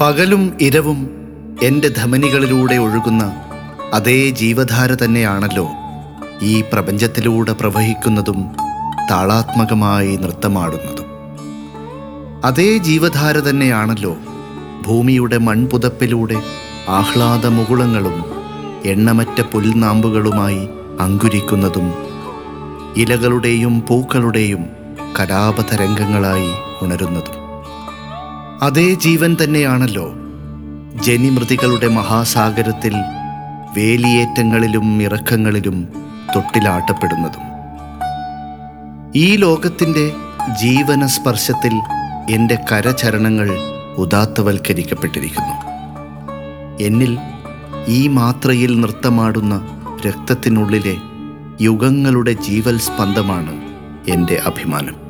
പകലും ഇരവും എന്റെ ധമനികളിലൂടെ ഒഴുകുന്ന അതേ ജീവധാര തന്നെയാണല്ലോ ഈ പ്രപഞ്ചത്തിലൂടെ പ്രവഹിക്കുന്നതും താളാത്മകമായി നൃത്തമാടുന്നതും. അതേ ജീവധാര തന്നെയാണല്ലോ ഭൂമിയുടെ മൺപുതപ്പിലൂടെ ആഹ്ലാദ മുകുളങ്ങളും എണ്ണമറ്റ പുൽനാമ്പുകളുമായി അങ്കുരിക്കുന്നതും ഇലകളുടെയും പൂക്കളുടെയും കലാപതരംഗങ്ങളായി ഉണരുന്നതും. അതേ ജീവൻ തന്നെയാണല്ലോ ജനിമൃതികളുടെ മഹാസാഗരത്തിൽ വേലിയേറ്റങ്ങളിലും ഇറക്കങ്ങളിലും തൊട്ടിലാട്ടപ്പെടുന്നതും. ഈ ലോകത്തിന്റെ ജീവനസ്പർശത്തിൽ എന്റെ കരചരണങ്ങൾ ഉദാത്തവൽക്കരിക്കപ്പെട്ടിരിക്കുന്നു. എന്നിൽ ഈ മാത്രയിൽ നൃത്തമാടുന്ന രക്തത്തിനുള്ളിലെ യുഗങ്ങളുടെ ജീവൽ സ്പന്ദമാണ് എന്റെ അഭിമാനം.